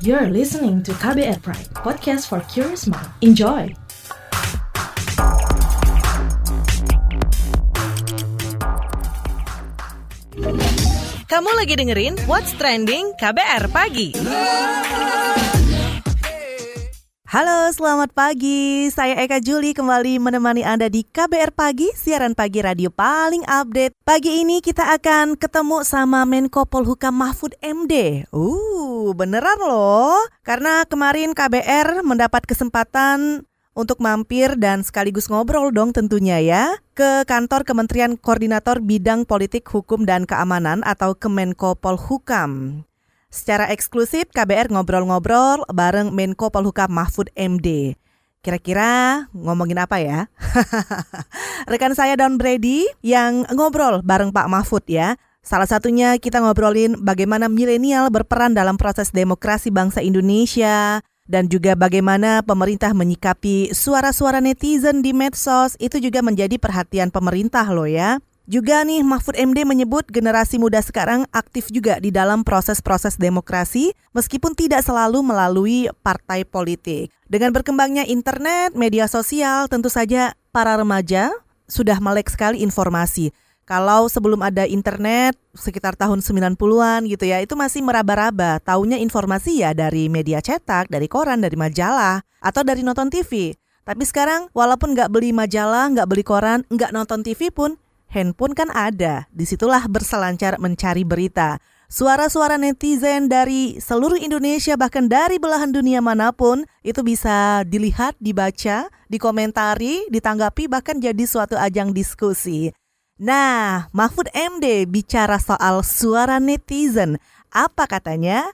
You're listening to KBR Pride, podcast for curious mind. Enjoy! Kamu lagi dengerin What's Trending KBR Pagi. Halo, selamat pagi. Saya Eka Juli kembali menemani Anda di KBR Pagi, siaran pagi radio paling update. Pagi ini kita akan ketemu sama Menko Polhukam Mahfud MD. Uh, beneran loh. Karena kemarin KBR mendapat kesempatan untuk mampir dan sekaligus ngobrol dong tentunya ya ke kantor Kementerian Koordinator Bidang Politik Hukum dan Keamanan atau Kemenko Polhukam. Secara eksklusif KBR ngobrol-ngobrol bareng Menko Polhukam Mahfud MD. Kira-kira ngomongin apa ya? Rekan saya Don Brady yang ngobrol bareng Pak Mahfud ya. Salah satunya kita ngobrolin bagaimana milenial berperan dalam proses demokrasi bangsa Indonesia dan juga bagaimana pemerintah menyikapi suara-suara netizen di medsos itu juga menjadi perhatian pemerintah loh ya. Juga nih Mahfud MD menyebut generasi muda sekarang aktif juga di dalam proses-proses demokrasi meskipun tidak selalu melalui partai politik. Dengan berkembangnya internet, media sosial, tentu saja para remaja sudah melek sekali informasi. Kalau sebelum ada internet sekitar tahun 90-an gitu ya, itu masih meraba-raba. Taunya informasi ya dari media cetak, dari koran, dari majalah, atau dari nonton TV. Tapi sekarang walaupun nggak beli majalah, nggak beli koran, nggak nonton TV pun, handphone kan ada. Di situlah berselancar mencari berita. Suara-suara netizen dari seluruh Indonesia bahkan dari belahan dunia mana pun itu bisa dilihat, dibaca, dikomentari, ditanggapi bahkan jadi suatu ajang diskusi. Nah, Mahfud MD bicara soal suara netizen. Apa katanya?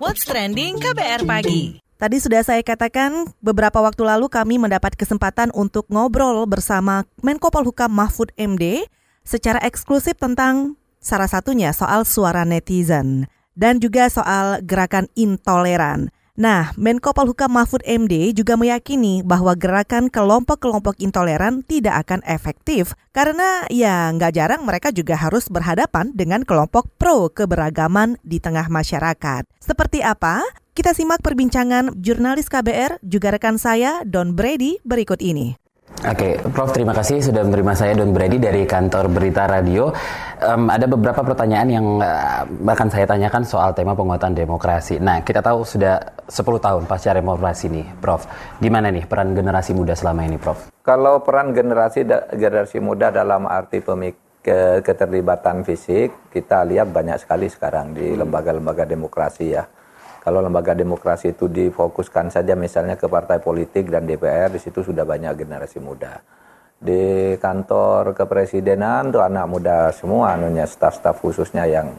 What's trending KBR pagi? Tadi sudah saya katakan beberapa waktu lalu kami mendapat kesempatan untuk ngobrol bersama Menko Polhukam Mahfud MD secara eksklusif tentang salah satunya soal suara netizen dan juga soal gerakan intoleran. Nah, Menko Polhukam Mahfud MD juga meyakini bahwa gerakan kelompok-kelompok intoleran tidak akan efektif karena ya nggak jarang mereka juga harus berhadapan dengan kelompok pro keberagaman di tengah masyarakat. Seperti apa? Kita simak perbincangan jurnalis KBR juga rekan saya Don Brady berikut ini. Oke, Prof. Terima kasih sudah menerima saya Don Brady dari kantor Berita Radio. Um, ada beberapa pertanyaan yang uh, bahkan saya tanyakan soal tema penguatan demokrasi. Nah, kita tahu sudah 10 tahun pasca reformasi nih, Prof. Gimana nih peran generasi muda selama ini, Prof? Kalau peran generasi generasi muda dalam arti pemik keterlibatan fisik, kita lihat banyak sekali sekarang di lembaga-lembaga demokrasi ya kalau lembaga demokrasi itu difokuskan saja misalnya ke partai politik dan DPR, di situ sudah banyak generasi muda. Di kantor kepresidenan tuh anak muda semua, anunya staf-staf khususnya yang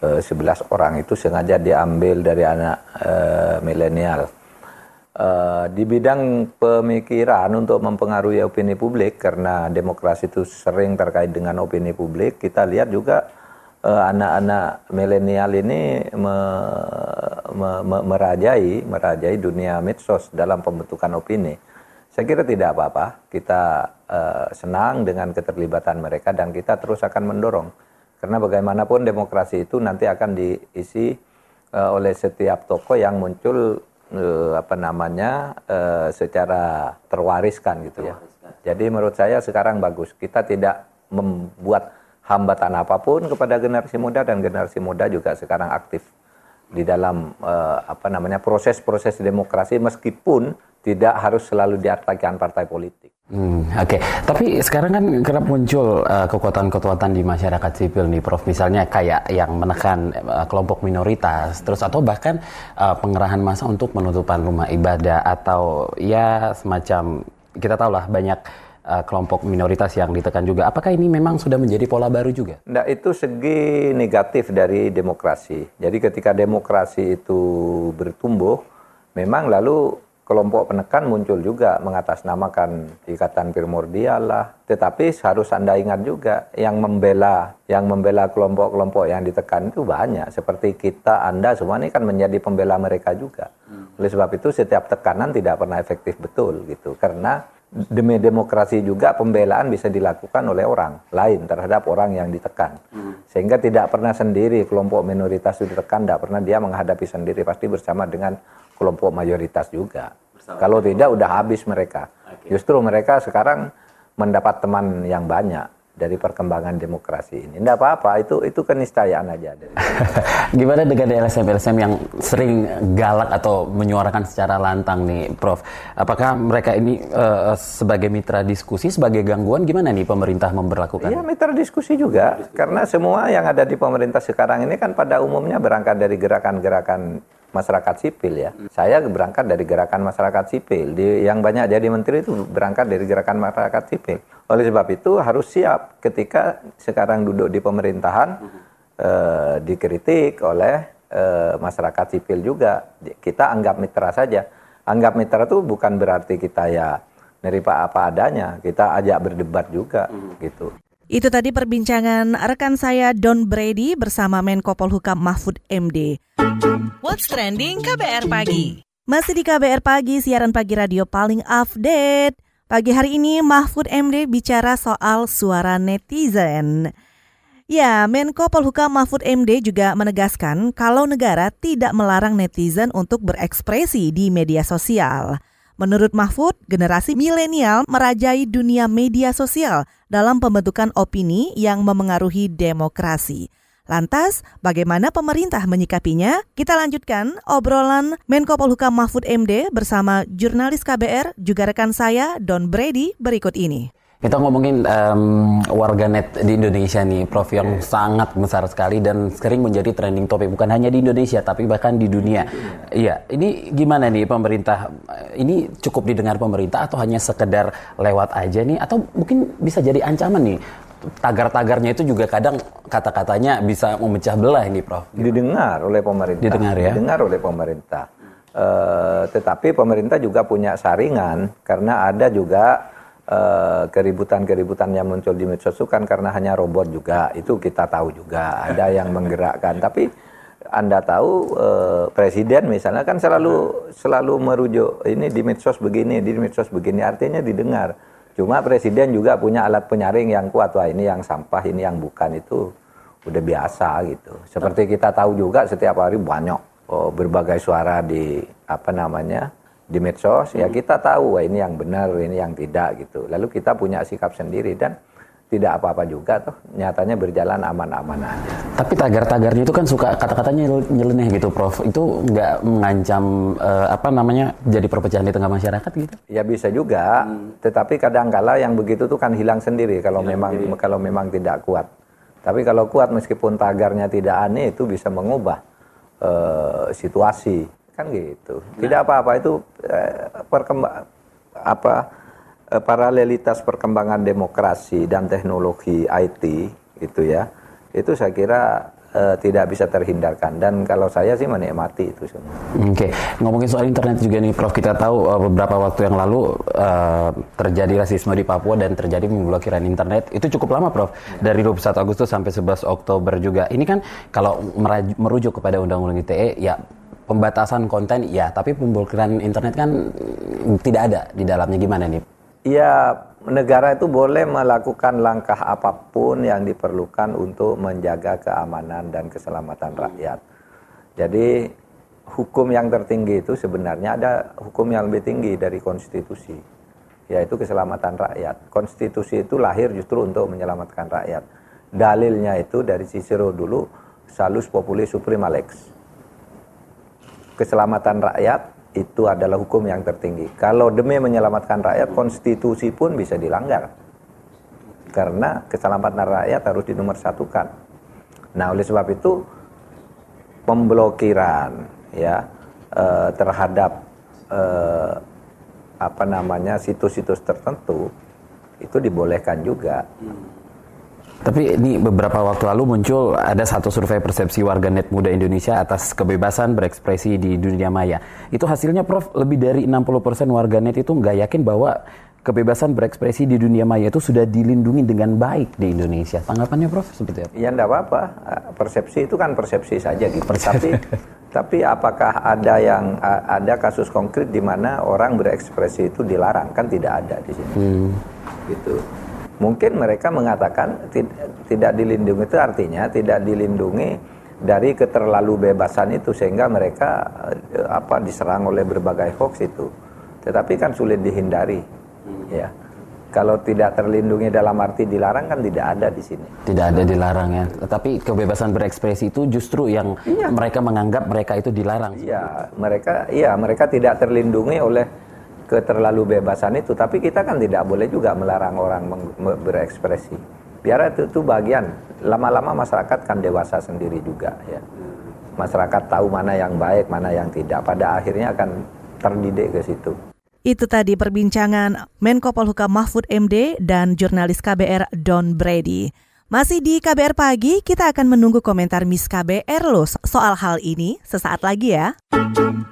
eh, 11 orang itu sengaja diambil dari anak eh, milenial. Eh, di bidang pemikiran untuk mempengaruhi opini publik karena demokrasi itu sering terkait dengan opini publik, kita lihat juga anak-anak uh, milenial ini me, me, me, merajai merajai dunia medsos dalam pembentukan opini. Saya kira tidak apa-apa. Kita uh, senang dengan keterlibatan mereka dan kita terus akan mendorong. Karena bagaimanapun demokrasi itu nanti akan diisi uh, oleh setiap tokoh yang muncul uh, apa namanya uh, secara terwariskan gitu ya. Jadi menurut saya sekarang bagus. Kita tidak membuat hambatan apa pun kepada generasi muda dan generasi muda juga sekarang aktif di dalam uh, apa namanya proses-proses demokrasi meskipun tidak harus selalu diartikan partai politik. Hmm, Oke, okay. tapi sekarang kan kerap muncul uh, kekuatan-kekuatan di masyarakat sipil nih, Prof. Misalnya kayak yang menekan uh, kelompok minoritas, terus atau bahkan uh, pengerahan massa untuk penutupan rumah ibadah atau ya semacam kita tahu lah banyak uh, kelompok minoritas yang ditekan juga. Apakah ini memang sudah menjadi pola baru juga? Nah, itu segi negatif dari demokrasi. Jadi ketika demokrasi itu bertumbuh, memang lalu kelompok penekan muncul juga mengatasnamakan ikatan primordial lah. Tetapi harus Anda ingat juga yang membela yang membela kelompok-kelompok yang ditekan itu banyak. Seperti kita, Anda semua ini kan menjadi pembela mereka juga. Hmm. Oleh sebab itu setiap tekanan tidak pernah efektif betul gitu. Karena demi demokrasi juga pembelaan bisa dilakukan oleh orang lain terhadap orang yang ditekan. Hmm. Sehingga tidak pernah sendiri kelompok minoritas itu ditekan, tidak pernah dia menghadapi sendiri, pasti bersama dengan kelompok mayoritas juga. Bersama Kalau tidak, udah habis mereka. Okay. Justru mereka sekarang mendapat teman yang banyak dari perkembangan demokrasi ini. Tidak apa-apa, itu itu keniscayaan aja. Gimana dengan LSM-LSM yang sering galak atau menyuarakan secara lantang nih, Prof? Apakah mereka ini uh, sebagai mitra diskusi, sebagai gangguan, gimana nih pemerintah memperlakukan? Iya, mitra diskusi juga. Karena semua yang ada di pemerintah sekarang ini kan pada umumnya berangkat dari gerakan-gerakan masyarakat sipil ya. Hmm. Saya berangkat dari gerakan masyarakat sipil. Di, yang banyak jadi menteri itu berangkat dari gerakan masyarakat sipil. Oleh sebab itu harus siap ketika sekarang duduk di pemerintahan hmm. eh, dikritik oleh eh, masyarakat sipil juga. Kita anggap mitra saja. Anggap mitra itu bukan berarti kita ya nerima apa adanya. Kita ajak berdebat juga hmm. gitu. Itu tadi perbincangan rekan saya Don Brady bersama Menko Polhukam Mahfud MD. What's trending KBR pagi? Masih di KBR pagi, siaran pagi radio paling update. Pagi hari ini Mahfud MD bicara soal suara netizen. Ya, Menko Polhukam Mahfud MD juga menegaskan kalau negara tidak melarang netizen untuk berekspresi di media sosial. Menurut Mahfud, generasi milenial merajai dunia media sosial dalam pembentukan opini yang memengaruhi demokrasi. Lantas, bagaimana pemerintah menyikapinya? Kita lanjutkan obrolan Menko Polhukam Mahfud MD bersama jurnalis KBR juga rekan saya Don Brady berikut ini. Kita ngomongin um, warganet di Indonesia nih, Prof, yang sangat besar sekali dan sering menjadi trending topik bukan hanya di Indonesia tapi bahkan di dunia. Iya, ini gimana nih pemerintah? Ini cukup didengar pemerintah atau hanya sekedar lewat aja nih? Atau mungkin bisa jadi ancaman nih? Tagar-tagarnya itu juga kadang kata-katanya bisa memecah belah ini, Prof. Didengar oleh pemerintah. Didengar ya. Didengar oleh pemerintah. Uh, tetapi pemerintah juga punya saringan karena ada juga keributan-keributan yang muncul di medsos itu kan karena hanya robot juga. Itu kita tahu juga. Ada yang menggerakkan. Tapi anda tahu eh, presiden misalnya kan selalu selalu merujuk ini di medsos begini di medsos begini. Artinya didengar. Cuma presiden juga punya alat penyaring yang kuat. Wah ini yang sampah ini yang bukan. Itu udah biasa gitu. Seperti kita tahu juga setiap hari banyak oh, berbagai suara di apa namanya di medsos ya kita tahu wah ini yang benar ini yang tidak gitu lalu kita punya sikap sendiri dan tidak apa-apa juga tuh nyatanya berjalan aman-aman aja. Tapi tagar-tagarnya itu kan suka kata-katanya nyeleneh gitu, Prof. Itu nggak mengancam uh, apa namanya jadi perpecahan di tengah masyarakat gitu? Ya bisa juga, hmm. tetapi kadang-kala yang begitu tuh kan hilang sendiri kalau hilang memang sendiri. kalau memang tidak kuat. Tapi kalau kuat meskipun tagarnya tidak aneh itu bisa mengubah uh, situasi kan gitu nah. tidak apa-apa itu eh, perkembang apa eh, paralelitas perkembangan demokrasi dan teknologi IT itu ya itu saya kira uh, tidak bisa terhindarkan dan kalau saya sih menikmati itu semua. Oke, okay. ngomongin soal internet juga nih Prof, kita tahu uh, beberapa waktu yang lalu uh, terjadi rasisme di Papua dan terjadi pemblokiran internet. Itu cukup lama Prof, ya. dari 21 Agustus sampai 11 Oktober juga. Ini kan kalau merujuk kepada Undang-Undang ITE ya pembatasan konten ya, tapi pemblokiran internet kan tidak ada di dalamnya gimana nih? Ya, negara itu boleh melakukan langkah apa pun yang diperlukan untuk menjaga keamanan dan keselamatan rakyat. Jadi hukum yang tertinggi itu sebenarnya ada hukum yang lebih tinggi dari konstitusi, yaitu keselamatan rakyat. Konstitusi itu lahir justru untuk menyelamatkan rakyat. Dalilnya itu dari Cicero dulu, salus populi suprema lex keselamatan rakyat itu adalah hukum yang tertinggi. Kalau demi menyelamatkan rakyat, konstitusi pun bisa dilanggar. Karena keselamatan rakyat harus satukan. Nah, oleh sebab itu pemblokiran ya eh, terhadap eh, apa namanya situs-situs tertentu itu dibolehkan juga. Tapi ini beberapa waktu lalu muncul ada satu survei persepsi warganet muda Indonesia atas kebebasan berekspresi di dunia maya. Itu hasilnya Prof, lebih dari 60% warganet itu nggak yakin bahwa kebebasan berekspresi di dunia maya itu sudah dilindungi dengan baik di Indonesia. Tanggapannya Prof seperti apa? Ya enggak apa-apa. Persepsi itu kan persepsi saja gitu. Persepsi. Tapi Tapi apakah ada yang ada kasus konkret di mana orang berekspresi itu dilarang? Kan tidak ada di sini. Hmm. Gitu. Mungkin mereka mengatakan tidak dilindungi itu artinya tidak dilindungi dari keterlalu bebasan itu sehingga mereka eh, apa diserang oleh berbagai hoax itu. Tetapi kan sulit dihindari. Hmm. Ya kalau tidak terlindungi dalam arti dilarang kan tidak ada di sini. Tidak ada dilarang ya. Tapi kebebasan berekspresi itu justru yang iya. mereka menganggap mereka itu dilarang. Iya, mereka iya mereka tidak terlindungi oleh keterlalu bebasan itu. Tapi kita kan tidak boleh juga melarang orang berekspresi. Biar itu, itu bagian. Lama-lama masyarakat kan dewasa sendiri juga ya. Masyarakat tahu mana yang baik, mana yang tidak. Pada akhirnya akan terdidik ke situ. Itu tadi perbincangan Menko Polhukam Mahfud MD dan jurnalis KBR Don Brady. Masih di KBR Pagi, kita akan menunggu komentar Miss KBR loh soal hal ini sesaat lagi ya.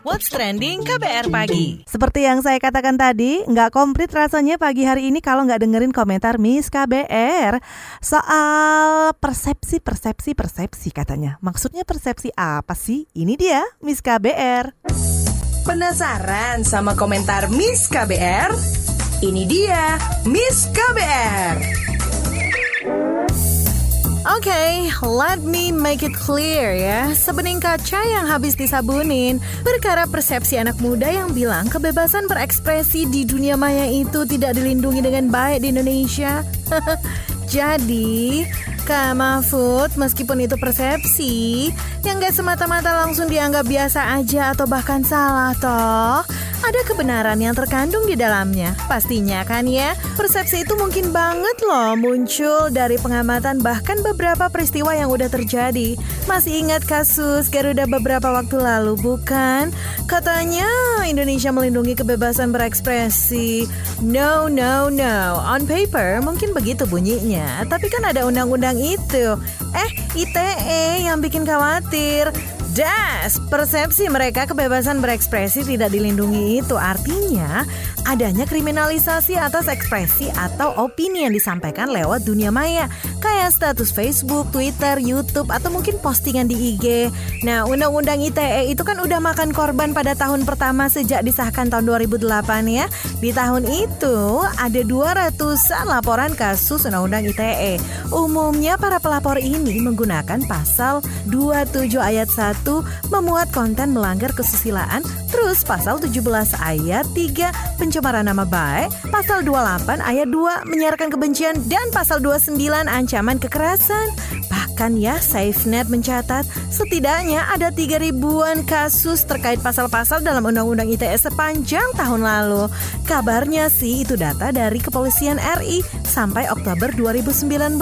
What's Trending KBR Pagi Seperti yang saya katakan tadi, nggak komplit rasanya pagi hari ini kalau nggak dengerin komentar Miss KBR soal persepsi, persepsi, persepsi katanya. Maksudnya persepsi apa sih? Ini dia Miss KBR. Penasaran sama komentar Miss KBR? Ini dia Miss KBR. Oke, okay, let me make it clear ya. Sebening kaca yang habis disabunin, perkara persepsi anak muda yang bilang kebebasan berekspresi di dunia maya itu tidak dilindungi dengan baik di Indonesia. Jadi, Kak Mahfud, meskipun itu persepsi, yang gak semata-mata langsung dianggap biasa aja atau bahkan salah toh, ada kebenaran yang terkandung di dalamnya. Pastinya kan ya, persepsi itu mungkin banget loh muncul dari pengamatan bahkan beberapa peristiwa yang udah terjadi. Masih ingat kasus Garuda beberapa waktu lalu bukan? Katanya Indonesia melindungi kebebasan berekspresi. No, no, no. On paper mungkin begitu bunyinya, tapi kan ada undang-undang itu. Eh, ITE yang bikin khawatir. Das, persepsi mereka kebebasan berekspresi tidak dilindungi itu. Artinya adanya kriminalisasi atas ekspresi atau opini yang disampaikan lewat dunia maya, kayak status Facebook, Twitter, YouTube, atau mungkin postingan di IG. Nah, Undang-Undang ITE itu kan udah makan korban pada tahun pertama sejak disahkan tahun 2008 ya. Di tahun itu ada 200 laporan kasus Undang-Undang ITE. Umumnya para pelapor ini menggunakan pasal 27 ayat 1 memuat konten melanggar kesusilaan, terus pasal 17 ayat 3 pencemaran nama baik, pasal 28 ayat 2 menyiarkan kebencian dan pasal 29 ancaman kekerasan. Bahkan ya SafeNet mencatat setidaknya ada 3 ribuan kasus terkait pasal-pasal dalam Undang-Undang ITE sepanjang tahun lalu. Kabarnya sih itu data dari Kepolisian RI sampai Oktober 2019.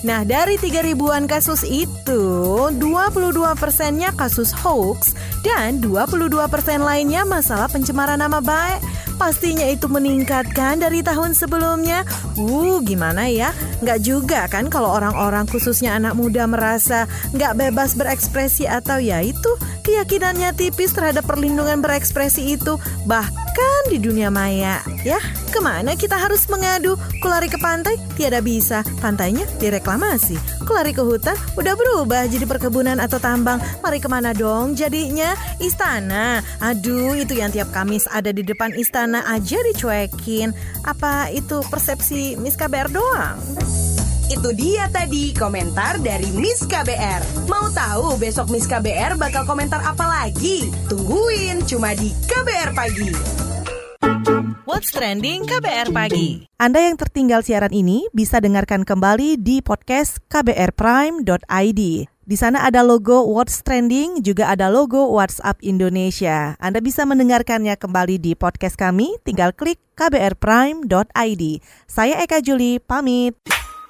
Nah, dari 3 ribuan kasus itu, 22 persennya kasus hoax dan 22 persen lainnya masalah pencemaran nama baik. Pastinya itu meningkatkan dari tahun sebelumnya. Uh, gimana ya? Nggak juga kan kalau orang-orang khususnya anak muda merasa nggak bebas berekspresi atau ya itu keyakinannya tipis terhadap perlindungan berekspresi itu. Bahkan di dunia maya. Ya, ke mana kita harus mengadu? Kulari ke pantai? Tiada bisa. Pantainya direklamasi. Kulari ke hutan? Udah berubah jadi perkebunan atau tambang. Mari ke mana dong jadinya? Istana. Aduh, itu yang tiap Kamis ada di depan istana aja dicuekin. Apa itu persepsi Miss KBR doang? Itu dia tadi komentar dari Miss KBR. Mau tahu besok Miss KBR bakal komentar apa lagi? Tungguin cuma di KBR Pagi. What's Trending KBR Pagi. Anda yang tertinggal siaran ini bisa dengarkan kembali di podcast kbrprime.id. Di sana ada logo What's Trending, juga ada logo WhatsApp Indonesia. Anda bisa mendengarkannya kembali di podcast kami, tinggal klik kbrprime.id. Saya Eka Juli, pamit.